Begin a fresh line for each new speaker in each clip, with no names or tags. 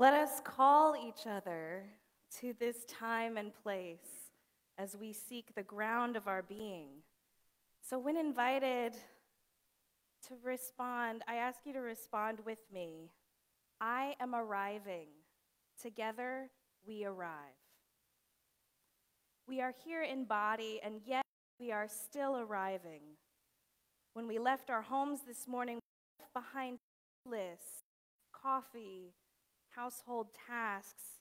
Let us call each other to this time and place as we seek the ground of our being. So, when invited to respond, I ask you to respond with me. I am arriving. Together we arrive. We are here in body, and yet we are still arriving. When we left our homes this morning, we left behind lists, coffee, household tasks,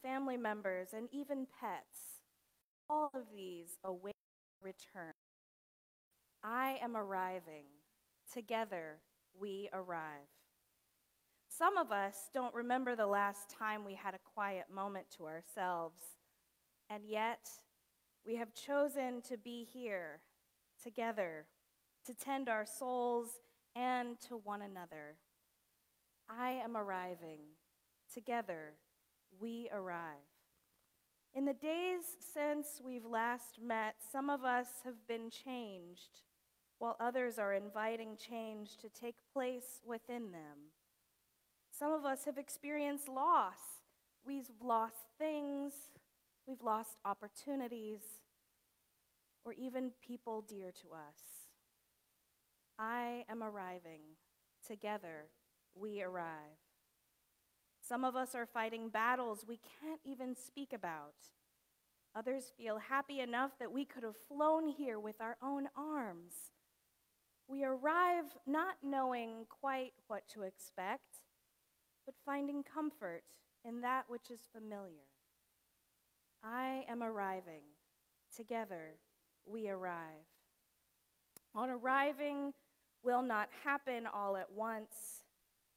family members, and even pets. All of these await return. I am arriving. Together we arrive. Some of us don't remember the last time we had a quiet moment to ourselves, and yet we have chosen to be here together to tend our souls and to one another. I am arriving. Together we arrive. In the days since we've last met, some of us have been changed, while others are inviting change to take place within them. Some of us have experienced loss. We've lost things, we've lost opportunities, or even people dear to us. I am arriving. Together we arrive. Some of us are fighting battles we can't even speak about. Others feel happy enough that we could have flown here with our own arms. We arrive not knowing quite what to expect, but finding comfort in that which is familiar. I am arriving. Together we arrive. On arriving will not happen all at once.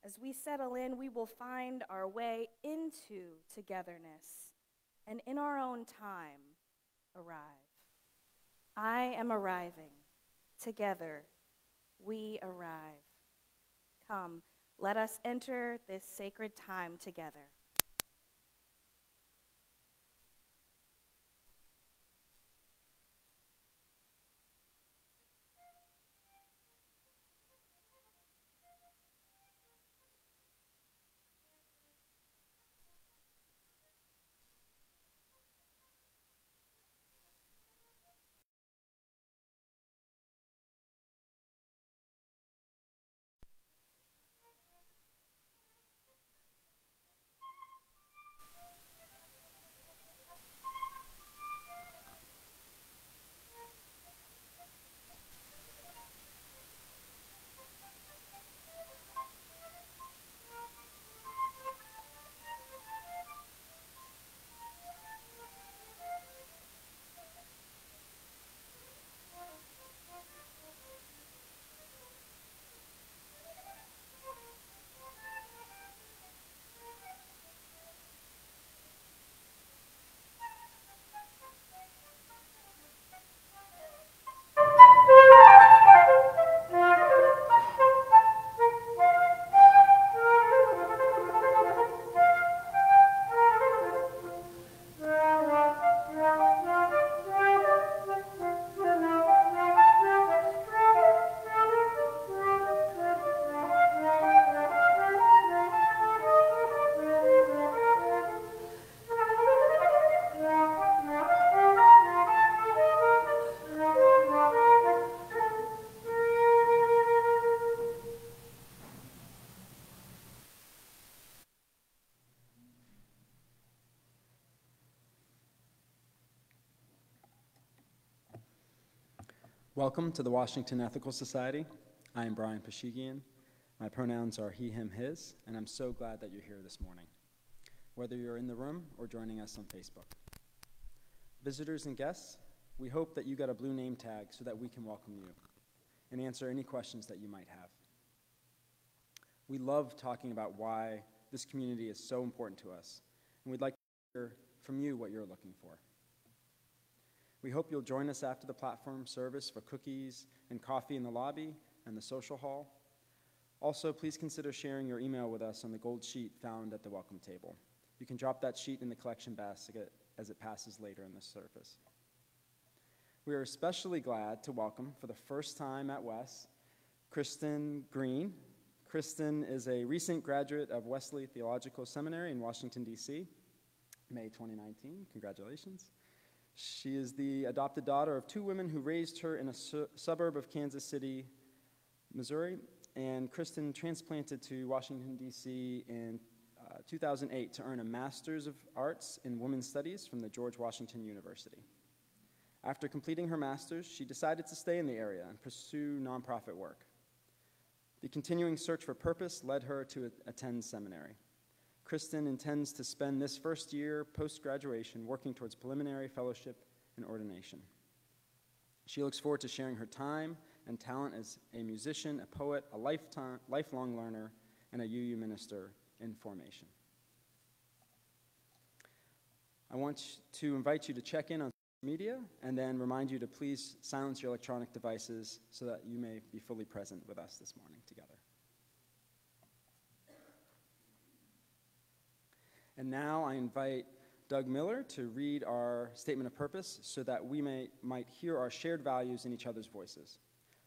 As we settle in, we will find our way into togetherness and in our own time arrive. I am arriving. Together we arrive. Come, let us enter this sacred time together.
Welcome to the Washington Ethical Society. I am Brian Pashigian. My pronouns are he, him, his, and I'm so glad that you're here this morning, whether you're in the room or joining us on Facebook. Visitors and guests, we hope that you got a blue name tag so that we can welcome you and answer any questions that you might have. We love talking about why this community is so important to us, and we'd like to hear from you what you're looking for. We hope you'll join us after the platform service for cookies and coffee in the lobby and the social hall. Also, please consider sharing your email with us on the gold sheet found at the welcome table. You can drop that sheet in the collection basket as it passes later in the service. We are especially glad to welcome for the first time at Wes Kristen Green, Kristen is a recent graduate of Wesley Theological Seminary in Washington, D.C., May 2019. Congratulations. She is the adopted daughter of two women who raised her in a su- suburb of Kansas City, Missouri. And Kristen transplanted to Washington, D.C. in uh, 2008 to earn a Master's of Arts in Women's Studies from the George Washington University. After completing her master's, she decided to stay in the area and pursue nonprofit work. The continuing search for purpose led her to attend seminary. Kristen intends to spend this first year post graduation working towards preliminary fellowship and ordination. She looks forward to sharing her time and talent as a musician, a poet, a lifetime, lifelong learner, and a UU minister in formation. I want to invite you to check in on media and then remind you to please silence your electronic devices so that you may be fully present with us this morning together. And now I invite Doug Miller to read our statement of purpose so that we may, might hear our shared values in each other's voices.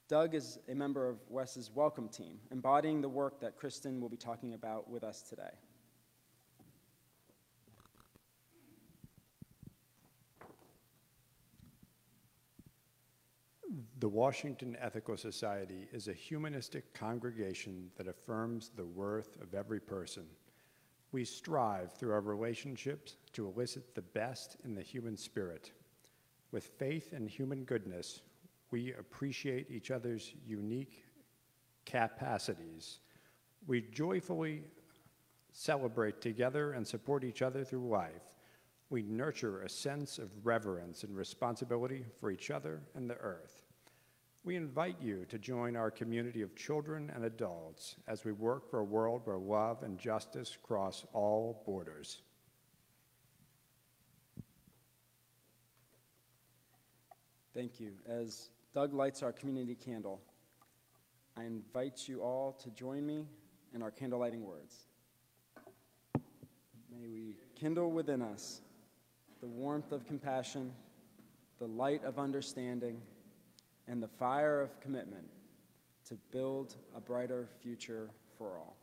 Doug is a member of Wes's Welcome Team, embodying the work that Kristen will be talking about with us today.
The Washington Ethical Society is a humanistic congregation that affirms the worth of every person we strive through our relationships to elicit the best in the human spirit. With faith and human goodness, we appreciate each other's unique capacities. We joyfully celebrate together and support each other through life. We nurture a sense of reverence and responsibility for each other and the earth. We invite you to join our community of children and adults as we work for a world where love and justice cross all borders.
Thank you. As Doug lights our community candle, I invite you all to join me in our candle lighting words. May we kindle within us the warmth of compassion, the light of understanding and the fire of commitment to build a brighter future for all.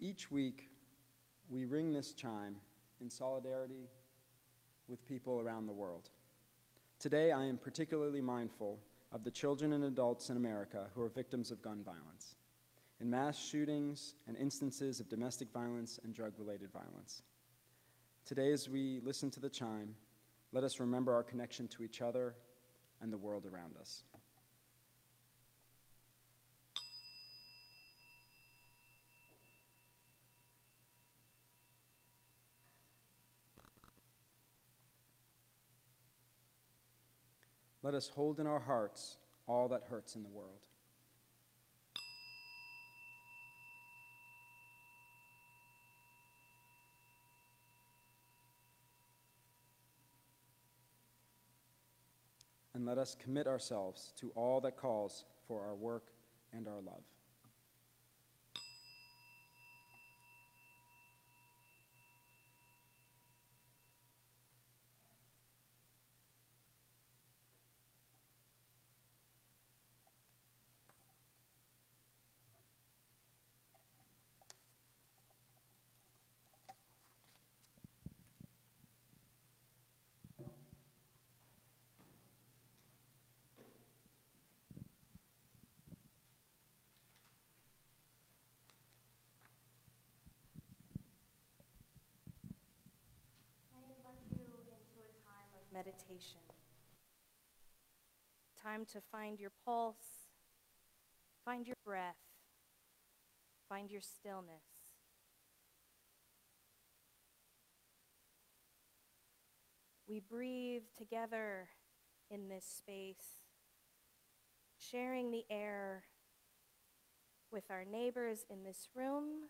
Each week, we ring this chime in solidarity with people around the world. Today, I am particularly mindful of the children and adults in America who are victims of gun violence, in mass shootings and instances of domestic violence and drug related violence. Today, as we listen to the chime, let us remember our connection to each other and the world around us. Let us hold in our hearts all that hurts in the world. And let us commit ourselves to all that calls for our work and our love.
Meditation. Time to find your pulse, find your breath, find your stillness. We breathe together in this space, sharing the air with our neighbors in this room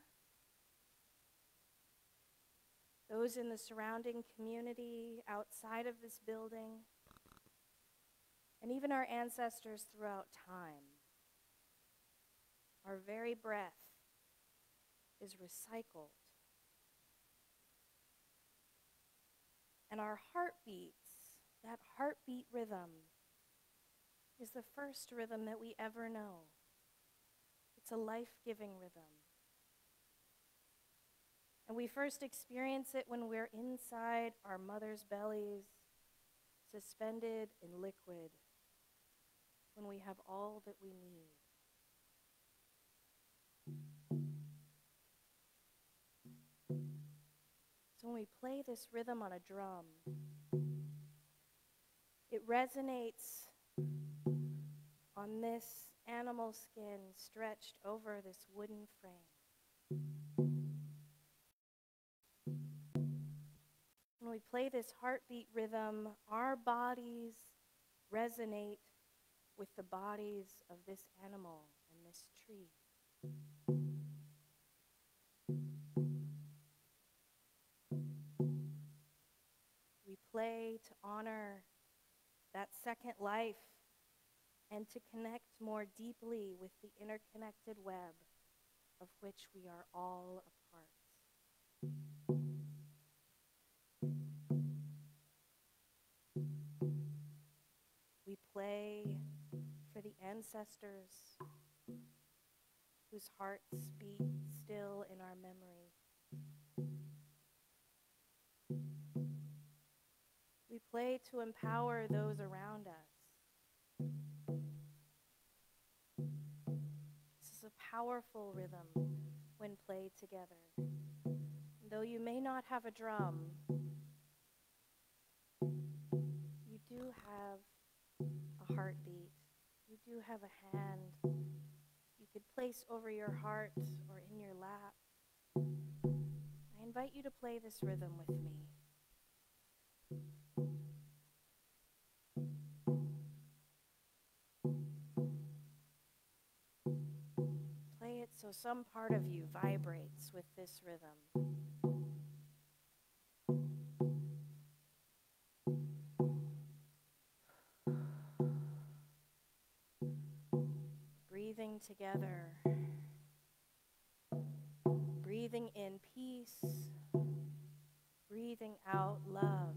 those in the surrounding community outside of this building, and even our ancestors throughout time. Our very breath is recycled. And our heartbeats, that heartbeat rhythm, is the first rhythm that we ever know. It's a life giving rhythm. And we first experience it when we're inside our mother's bellies, suspended in liquid, when we have all that we need. So when we play this rhythm on a drum, it resonates on this animal skin stretched over this wooden frame. When we play this heartbeat rhythm, our bodies resonate with the bodies of this animal and this tree. We play to honor that second life and to connect more deeply with the interconnected web of which we are all a part. Play for the ancestors whose hearts beat still in our memory. We play to empower those around us. This is a powerful rhythm when played together. Though you may not have a drum, you do have heartbeat. You do have a hand you could place over your heart or in your lap. I invite you to play this rhythm with me. Play it so some part of you vibrates with this rhythm. Breathing together. Breathing in peace. Breathing out love.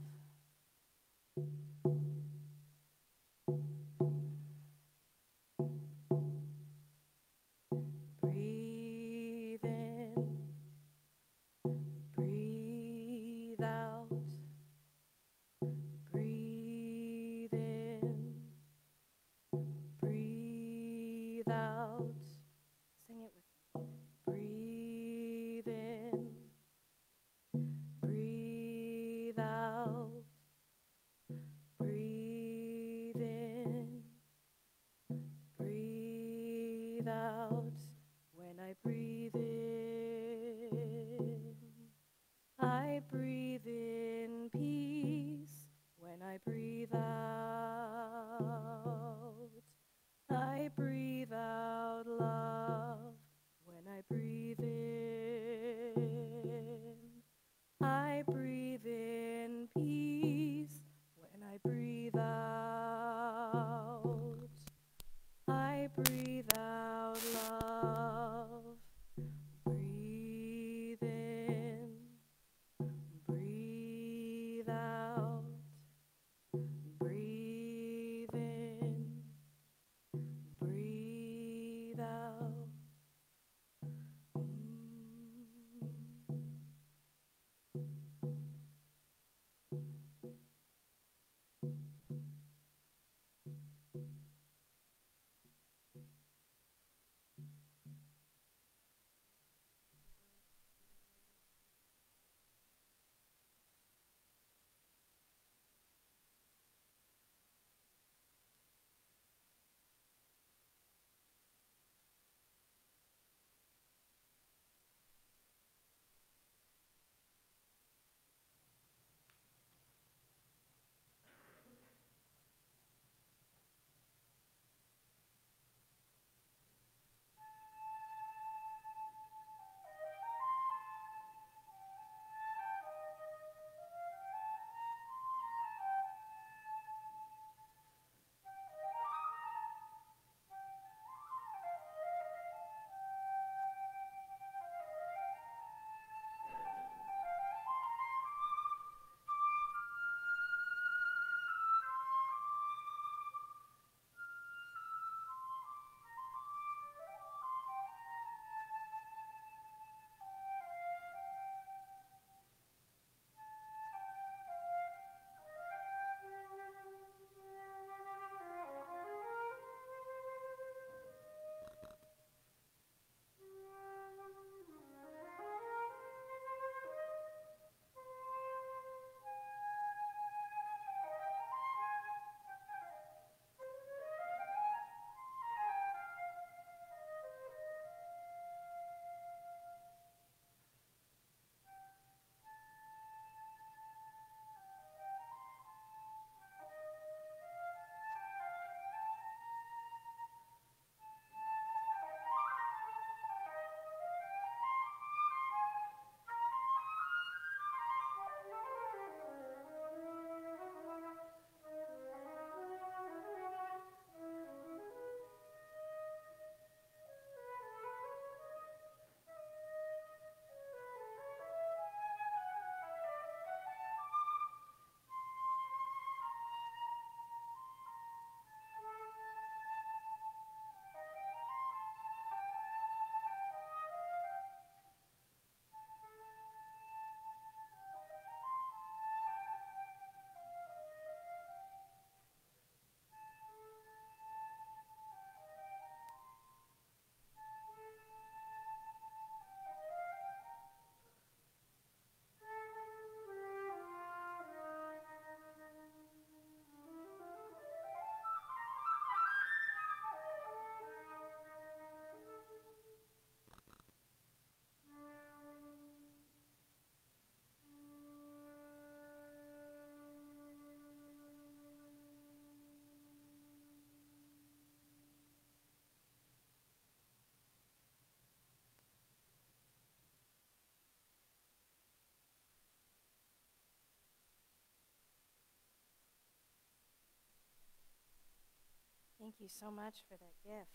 Thank you so much for that gift.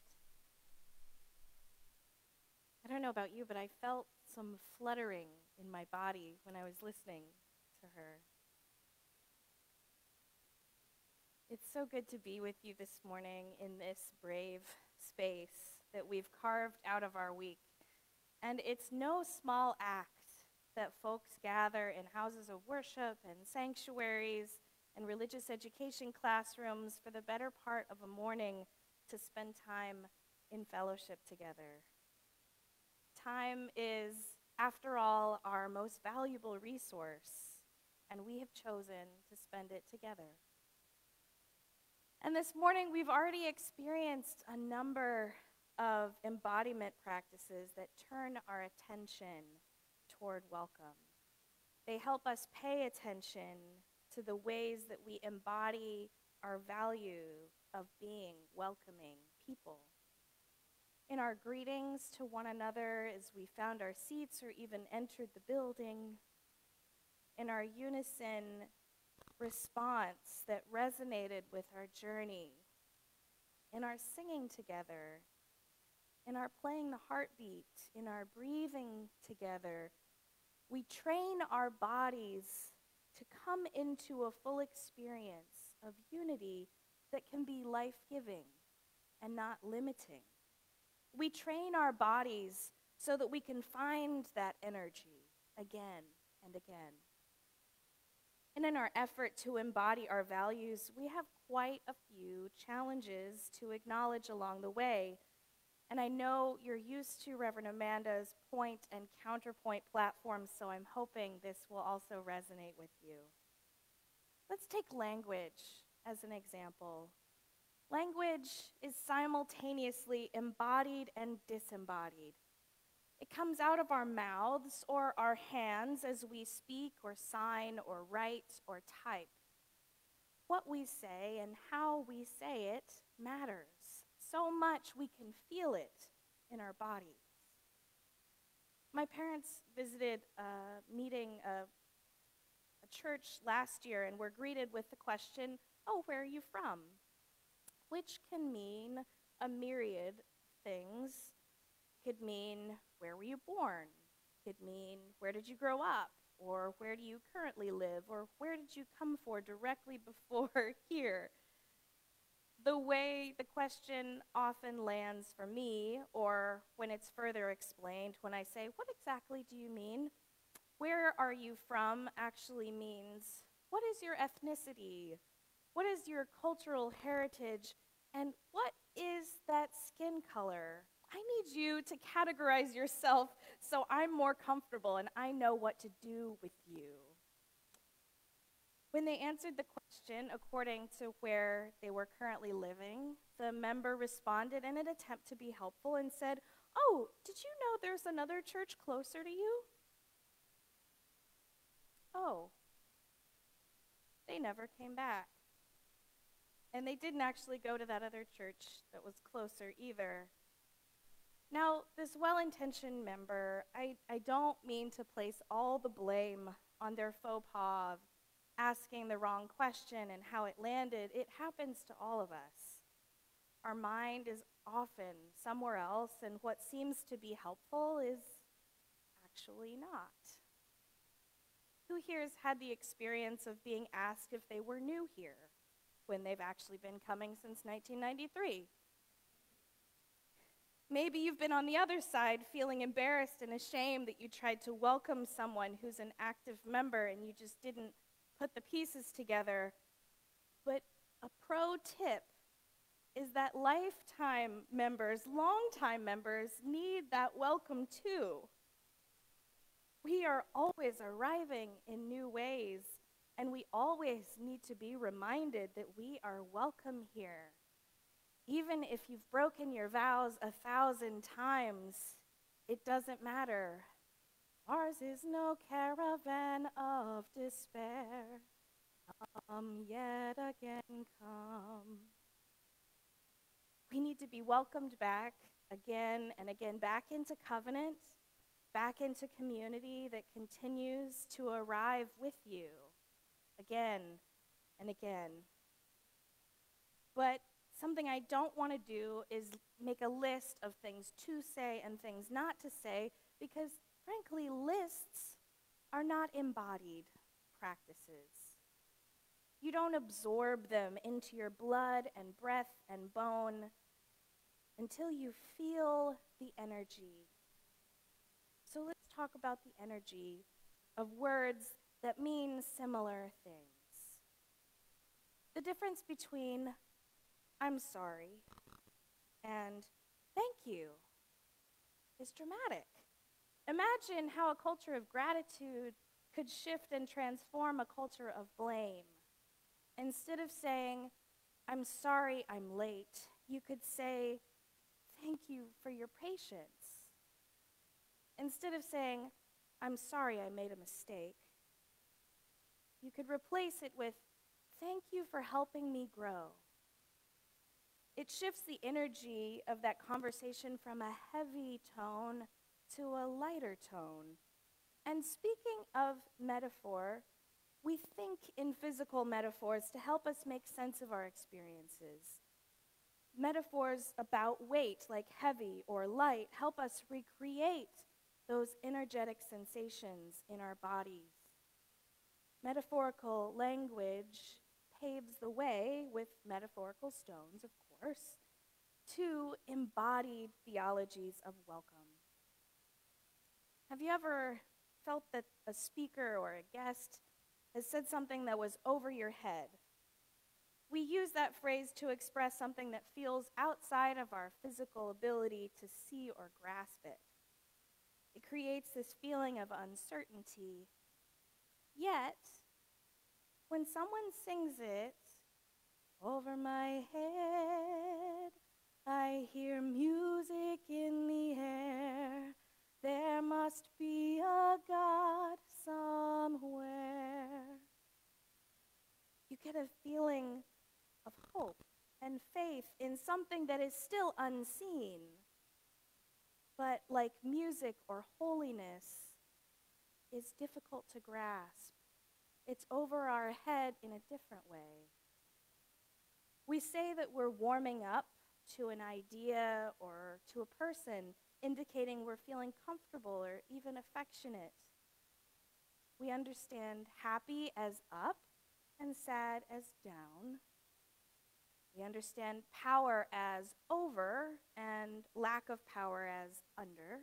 I don't know about you, but I felt some fluttering in my body when I was listening to her. It's so good to be with you this morning in this brave space that we've carved out of our week. And it's no small act that folks gather in houses of worship and sanctuaries and religious education classrooms for the better part of a morning to spend time in fellowship together. Time is, after all, our most valuable resource, and we have chosen to spend it together. And this morning, we've already experienced a number of embodiment practices that turn our attention toward welcome. They help us pay attention to the ways that we embody our value of being welcoming people. In our greetings to one another as we found our seats or even entered the building, in our unison response that resonated with our journey, in our singing together, in our playing the heartbeat, in our breathing together, we train our bodies to come into a full experience of unity that can be life giving and not limiting. We train our bodies so that we can find that energy again and again. And in our effort to embody our values, we have quite a few challenges to acknowledge along the way and I know you're used to Reverend Amanda's point and counterpoint platforms, so I'm hoping this will also resonate with you. Let's take language as an example. Language is simultaneously embodied and disembodied. It comes out of our mouths or our hands as we speak or sign or write or type. What we say and how we say it matters so much we can feel it in our bodies. My parents visited a meeting, a, a church last year, and were greeted with the question, Oh, where are you from? Which can mean a myriad things. Could mean, Where were you born? Could mean, Where did you grow up? Or where do you currently live? Or where did you come for directly before here? The way the question often lands for me, or when it's further explained, when I say, What exactly do you mean? Where are you from actually means, What is your ethnicity? What is your cultural heritage? And what is that skin color? I need you to categorize yourself so I'm more comfortable and I know what to do with you. When they answered the question according to where they were currently living, the member responded in an attempt to be helpful and said, Oh, did you know there's another church closer to you? Oh, they never came back. And they didn't actually go to that other church that was closer either. Now, this well intentioned member, I, I don't mean to place all the blame on their faux pas asking the wrong question and how it landed, it happens to all of us. Our mind is often somewhere else, and what seems to be helpful is actually not. Who here has had the experience of being asked if they were new here when they've actually been coming since 1993? Maybe you've been on the other side feeling embarrassed and ashamed that you tried to welcome someone who's an active member and you just didn't put the pieces together. But a pro tip is that lifetime members, longtime members, need that welcome too. We are always arriving in new ways, and we always need to be reminded that we are welcome here. Even if you've broken your vows a thousand times, it doesn't matter Ours is no caravan of despair. Come yet again, come. We need to be welcomed back again and again, back into covenant, back into community that continues to arrive with you again and again. But Something I don't want to do is make a list of things to say and things not to say because, frankly, lists are not embodied practices. You don't absorb them into your blood and breath and bone until you feel the energy. So let's talk about the energy of words that mean similar things. The difference between I'm sorry and thank you is dramatic. Imagine how a culture of gratitude could shift and transform a culture of blame. Instead of saying, I'm sorry I'm late, you could say, Thank you for your patience. Instead of saying, I'm sorry I made a mistake, you could replace it with, Thank you for helping me grow. It shifts the energy of that conversation from a heavy tone to a lighter tone. And speaking of metaphor, we think in physical metaphors to help us make sense of our experiences. Metaphors about weight, like heavy or light, help us recreate those energetic sensations in our bodies. Metaphorical language paves the way with metaphorical stones, of course, to embodied theologies of welcome. Have you ever felt that a speaker or a guest has said something that was over your head? We use that phrase to express something that feels outside of our physical ability to see or grasp it. It creates this feeling of uncertainty. Yet, when someone sings it over my head, I hear music in the air. There must be a God somewhere. You get a feeling of hope and faith in something that is still unseen. But like music or holiness, is difficult to grasp. It's over our head in a different way. We say that we're warming up to an idea or to a person, indicating we're feeling comfortable or even affectionate. We understand happy as up and sad as down. We understand power as over and lack of power as under.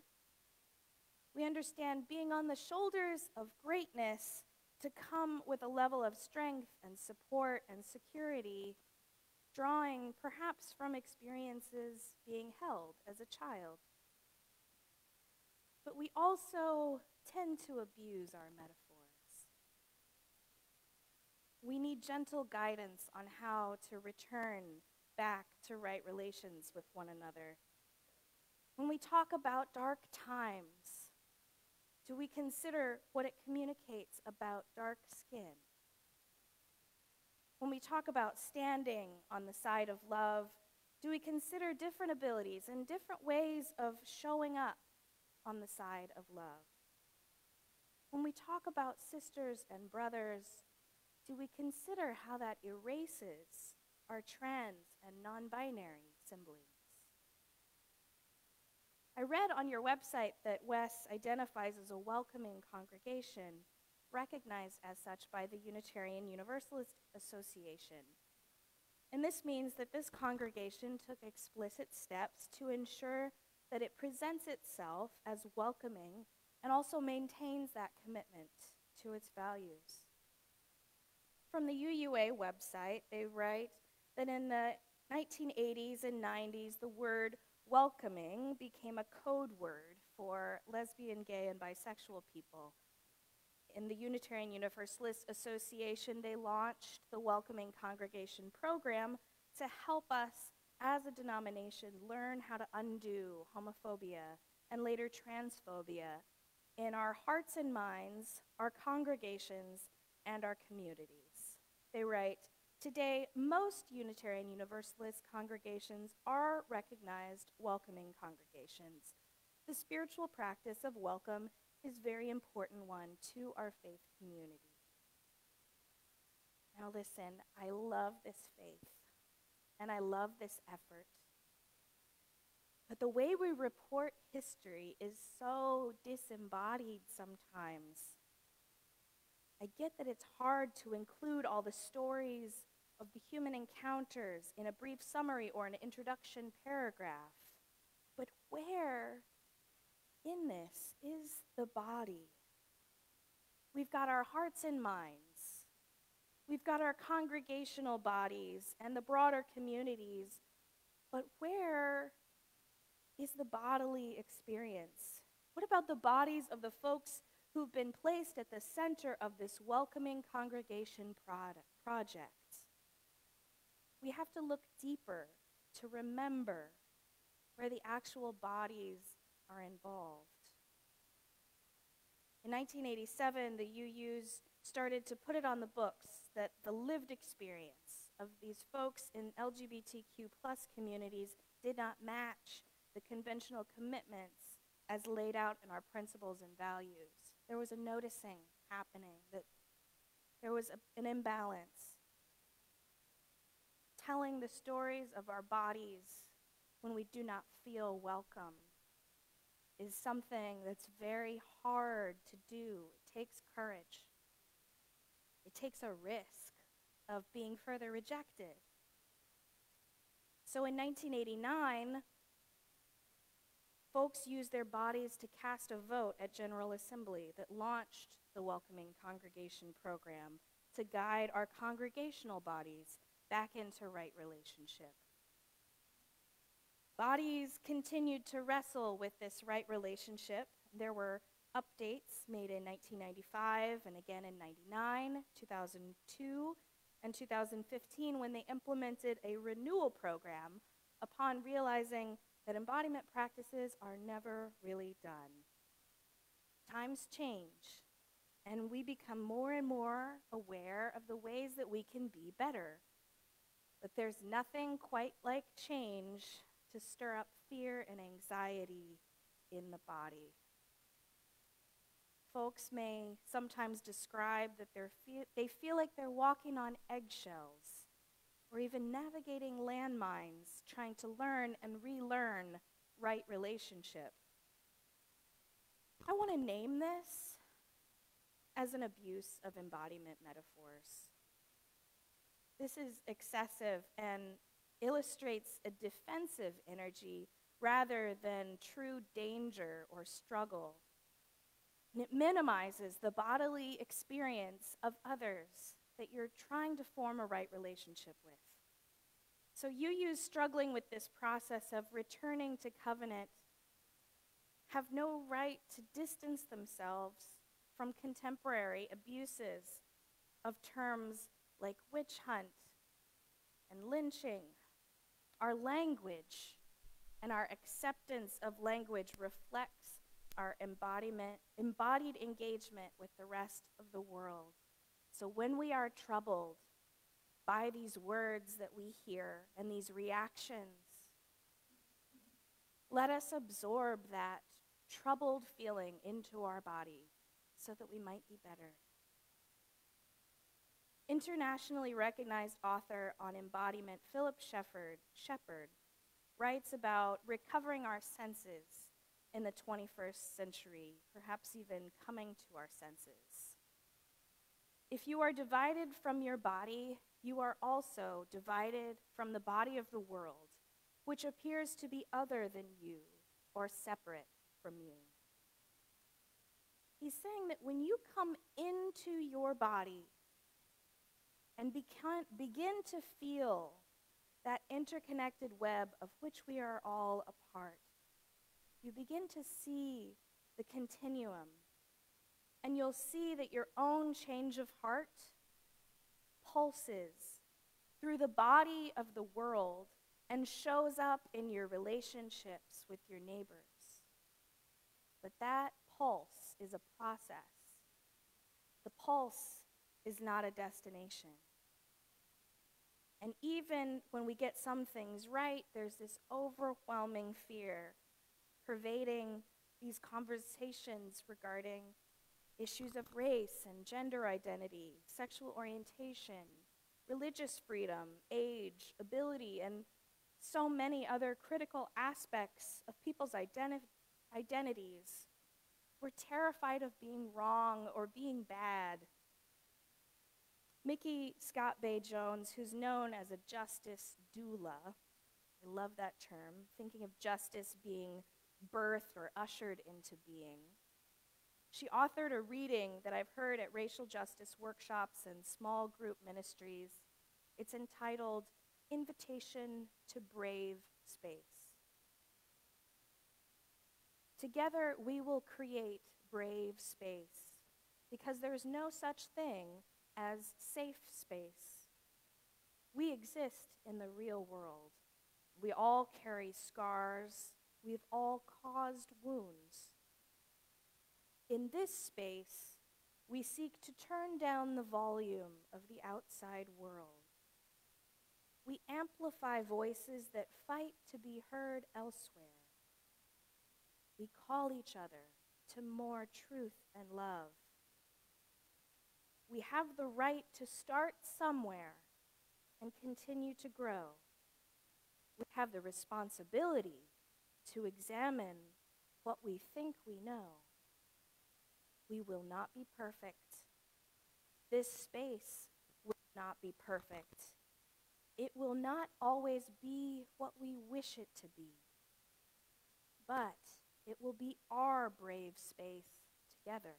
We understand being on the shoulders of greatness to come with a level of strength and support and security, drawing perhaps from experiences being held as a child. But we also tend to abuse our metaphors. We need gentle guidance on how to return back to right relations with one another. When we talk about dark times, do we consider what it communicates about dark skin? When we talk about standing on the side of love, do we consider different abilities and different ways of showing up on the side of love? When we talk about sisters and brothers, do we consider how that erases our trans and non binary siblings? I read on your website that Wes identifies as a welcoming congregation, recognized as such by the Unitarian Universalist Association. And this means that this congregation took explicit steps to ensure that it presents itself as welcoming and also maintains that commitment to its values. From the UUA website, they write that in the 1980s and 90s, the word welcoming became a code word for lesbian, gay, and bisexual people. In the Unitarian Universalist Association, they launched the Welcoming Congregation program to help us as a denomination learn how to undo homophobia and later transphobia in our hearts and minds, our congregations, and our communities. They write, Today, most Unitarian Universalist congregations are recognized welcoming congregations. The spiritual practice of welcome is very important one to our faith community. Now, listen, I love this faith, and I love this effort. But the way we report history is so disembodied sometimes. I get that it's hard to include all the stories of the human encounters in a brief summary or an introduction paragraph. But where in this is the body? We've got our hearts and minds. We've got our congregational bodies and the broader communities. But where is the bodily experience? What about the bodies of the folks who've been placed at the center of this welcoming congregation project? We have to look deeper to remember where the actual bodies are involved. In 1987, the UUs started to put it on the books that the lived experience of these folks in LGBTQ plus communities did not match the conventional commitments as laid out in our principles and values. There was a noticing happening that there was a, an imbalance. Telling the stories of our bodies when we do not feel welcome is something that's very hard to do. It takes courage. It takes a risk of being further rejected. So in 1989, folks used their bodies to cast a vote at General Assembly that launched the Welcoming Congregation program to guide our congregational bodies back into right relationship. Bodies continued to wrestle with this right relationship. There were updates made in 1995 and again in 99, 2002, and 2015 when they implemented a renewal program upon realizing that embodiment practices are never really done. Times change, and we become more and more aware of the ways that we can be better. But there's nothing quite like change to stir up fear and anxiety in the body. Folks may sometimes describe that fe- they feel like they're walking on eggshells or even navigating landmines, trying to learn and relearn right relationship. I want to name this as an abuse of embodiment metaphors. This is excessive and illustrates a defensive energy rather than true danger or struggle. And it minimizes the bodily experience of others that you're trying to form a right relationship with. So UUs struggling with this process of returning to covenant have no right to distance themselves from contemporary abuses of terms like witch hunt and lynching our language and our acceptance of language reflects our embodiment, embodied engagement with the rest of the world. So when we are troubled by these words that we hear and these reactions, let us absorb that troubled feeling into our body so that we might be better. Internationally recognized author on embodiment Philip Shepherd, Shepherd writes about recovering our senses in the 21st century, perhaps even coming to our senses. If you are divided from your body, you are also divided from the body of the world, which appears to be other than you or separate from you. He's saying that when you come into your body and begin to feel that interconnected web of which we are all a part. You begin to see the continuum, and you'll see that your own change of heart pulses through the body of the world and shows up in your relationships with your neighbors. But that pulse is a process. The pulse is not a destination. And even when we get some things right, there's this overwhelming fear pervading these conversations regarding issues of race and gender identity, sexual orientation, religious freedom, age, ability, and so many other critical aspects of people's identi- identities. We're terrified of being wrong or being bad. Micky ScottBey Jones, who's known as a justice doula, I love that term, thinking of justice being birthed or ushered into being. She authored a reading that I've heard at racial justice workshops and small group ministries. It's entitled Invitation to Brave Space. Together, we will create brave space because there's no such thing as safe space. We exist in the real world. We all carry scars. We've all caused wounds. In this space, we seek to turn down the volume of the outside world. We amplify voices that fight to be heard elsewhere. We call each other to more truth and love. We have the right to start somewhere and continue to grow. We have the responsibility to examine what we think we know. We will not be perfect. This space will not be perfect. It will not always be what we wish it to be. But it will be our brave space together.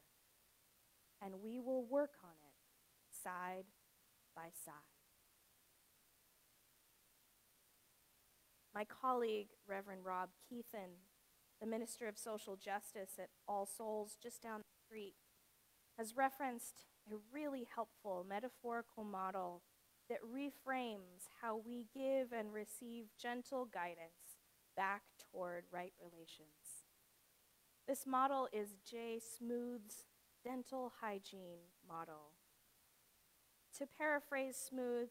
And we will work on it side by side. My colleague, Reverend Rob Keithan, the Minister of Social Justice at All Souls just down the street, has referenced a really helpful metaphorical model that reframes how we give and receive gentle guidance back toward right relations. This model is Jay Smooth's dental hygiene model. To paraphrase Smooth,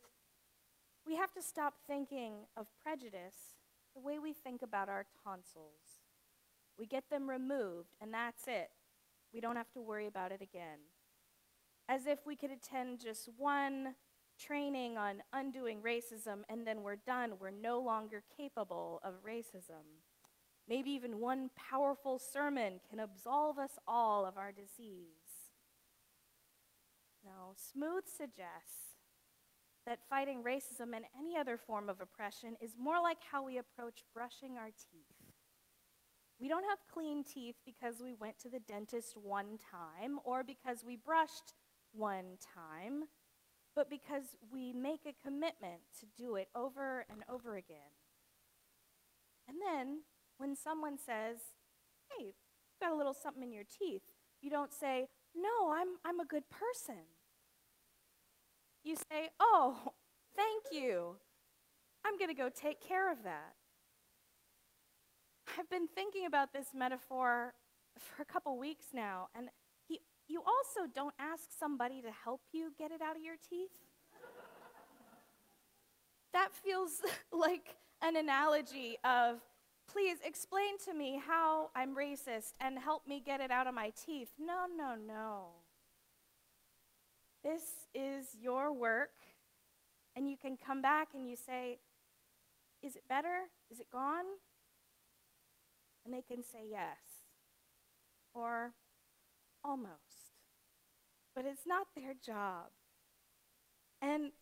we have to stop thinking of prejudice the way we think about our tonsils. We get them removed, and that's it. We don't have to worry about it again. As if we could attend just one training on undoing racism and then we're done. We're no longer capable of racism. Maybe even one powerful sermon can absolve us all of our disease. Now, Smooth suggests that fighting racism and any other form of oppression is more like how we approach brushing our teeth. We don't have clean teeth because we went to the dentist one time or because we brushed one time, but because we make a commitment to do it over and over again. And then when someone says, hey, you've got a little something in your teeth, you don't say, no, I'm, I'm a good person. You say, oh, thank you. I'm going to go take care of that. I've been thinking about this metaphor for a couple weeks now, and he, you also don't ask somebody to help you get it out of your teeth. that feels like an analogy of please explain to me how I'm racist and help me get it out of my teeth. No, no, no. This is your work, and you can come back and you say, Is it better? Is it gone? And they can say yes, or almost. But it's not their job. And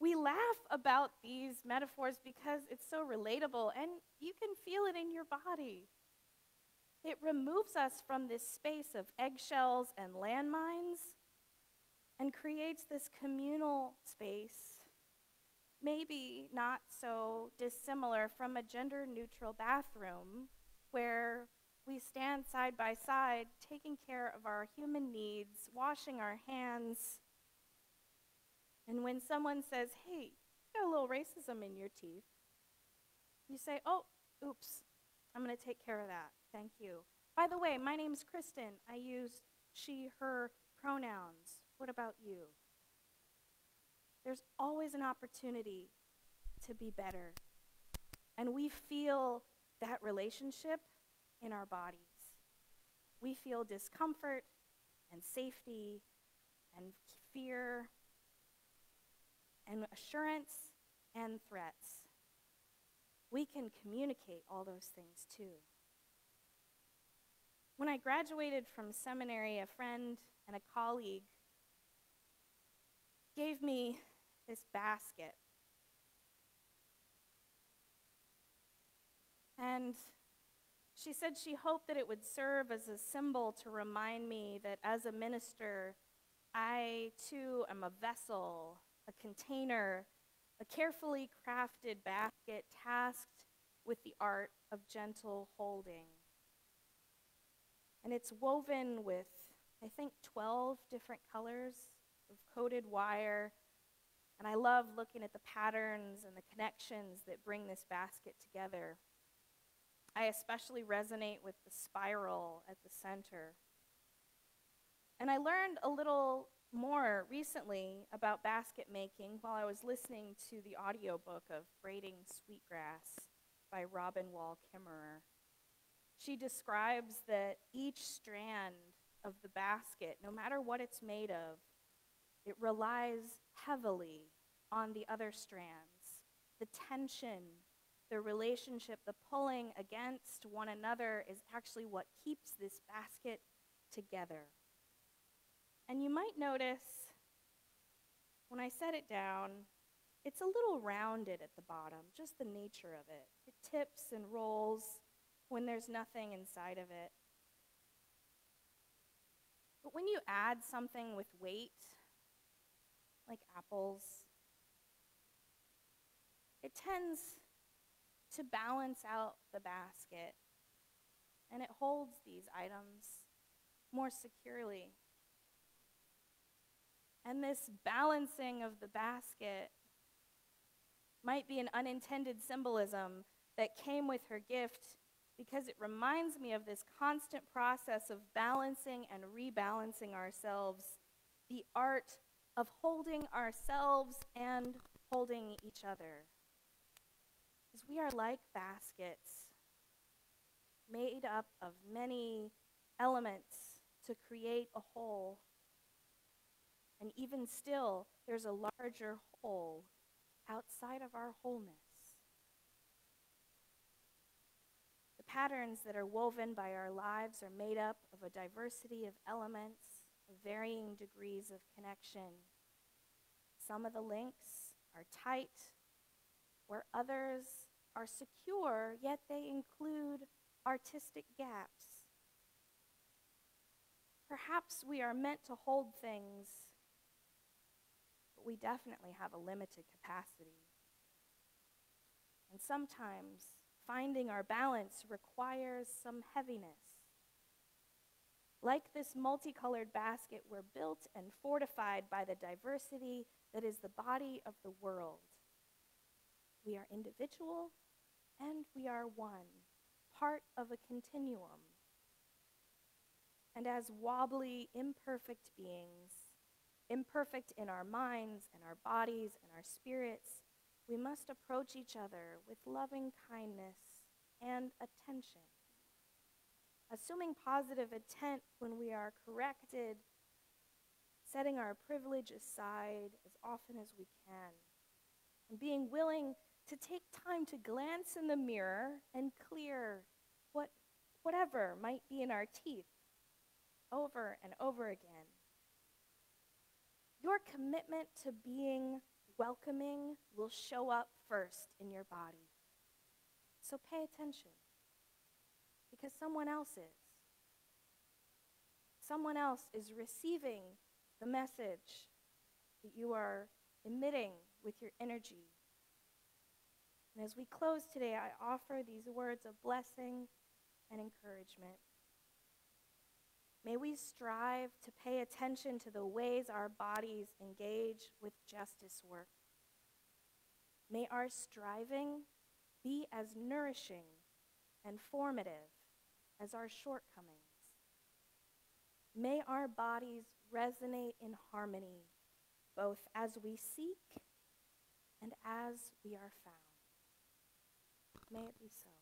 we laugh about these metaphors because it's so relatable and you can feel it in your body. It removes us from this space of eggshells and landmines and creates this communal space, maybe not so dissimilar from a gender neutral bathroom where we stand side by side taking care of our human needs, washing our hands and when someone says, hey, you got a little racism in your teeth, you say, oh, oops, I'm going to take care of that. Thank you. By the way, my name's Kristen. I use she, her pronouns. What about you? There's always an opportunity to be better. And we feel that relationship in our bodies. We feel discomfort and safety and fear and assurance and threats. We can communicate all those things too. When I graduated from seminary, a friend and a colleague gave me this basket. And she said she hoped that it would serve as a symbol to remind me that as a minister, I too am a vessel, a container, a carefully crafted basket tasked with the art of gentle holding. And it's woven with, I think, 12 different colors of coated wire. And I love looking at the patterns and the connections that bring this basket together. I especially resonate with the spiral at the center. And I learned a little more recently about basket making while I was listening to the audiobook of Braiding Sweetgrass by Robin Wall Kimmerer. She describes that each strand of the basket, no matter what it's made of, it relies heavily on the other strands. The tension, the relationship, the pulling against one another is actually what keeps this basket together. And you might notice when I set it down, it's a little rounded at the bottom, just the nature of it. It tips and rolls when there's nothing inside of it. But when you add something with weight, like apples, it tends to balance out the basket and it holds these items more securely. And this balancing of the basket might be an unintended symbolism that came with her gift because it reminds me of this constant process of balancing and rebalancing ourselves, the art of holding ourselves and holding each other. Because we are like baskets made up of many elements to create a whole. And even still, there's a larger whole outside of our wholeness. The patterns that are woven by our lives are made up of a diversity of elements, varying degrees of connection. Some of the links are tight, where others are secure, yet they include artistic gaps. Perhaps we are meant to hold things, but we definitely have a limited capacity. And sometimes finding our balance requires some heaviness. Like this multicolored basket, we're built and fortified by the diversity that is the body of the world. We are individual and we are one, part of a continuum. And as wobbly, imperfect beings, imperfect in our minds and our bodies and our spirits, we must approach each other with loving kindness and attention. Assuming positive intent when we are corrected, setting our privilege aside as often as we can, and being willing to take time to glance in the mirror and clear what, whatever might be in our teeth over and over again. Your commitment to being welcoming will show up first in your body. So pay attention because someone else is. Someone else is receiving the message that you are emitting with your energy. And as we close today, I offer these words of blessing and encouragement. May we strive to pay attention to the ways our bodies engage with justice work. May our striving be as nourishing and formative as our shortcomings. May our bodies resonate in harmony, both as we seek and as we are found. May it be so.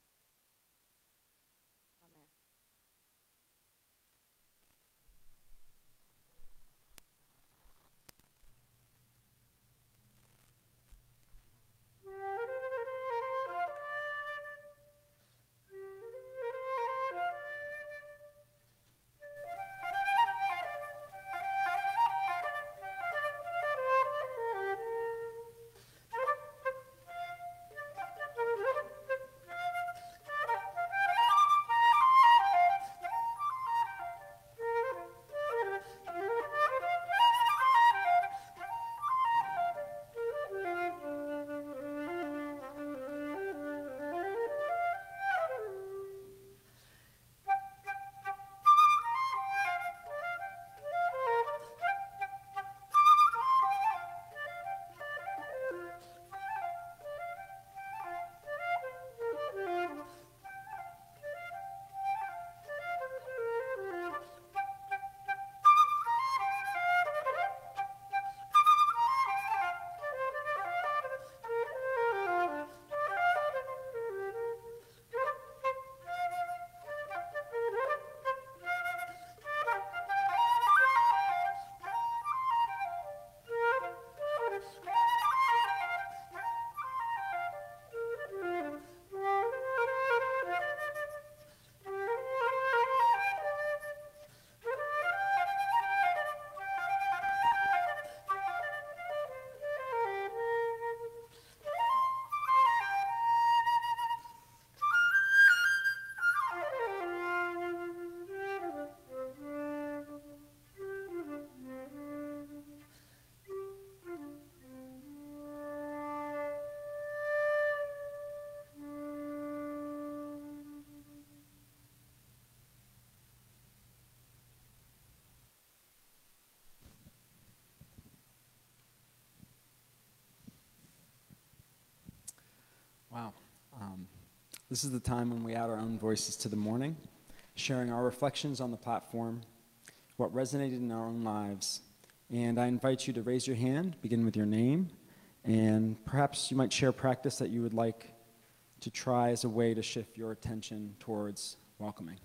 This is the time when we add our own voices to the morning, sharing our reflections on the platform, what resonated in our own lives. And I invite you to raise your hand, begin with your name, and perhaps you might share practice that you would like to try as a way to shift your attention towards welcoming.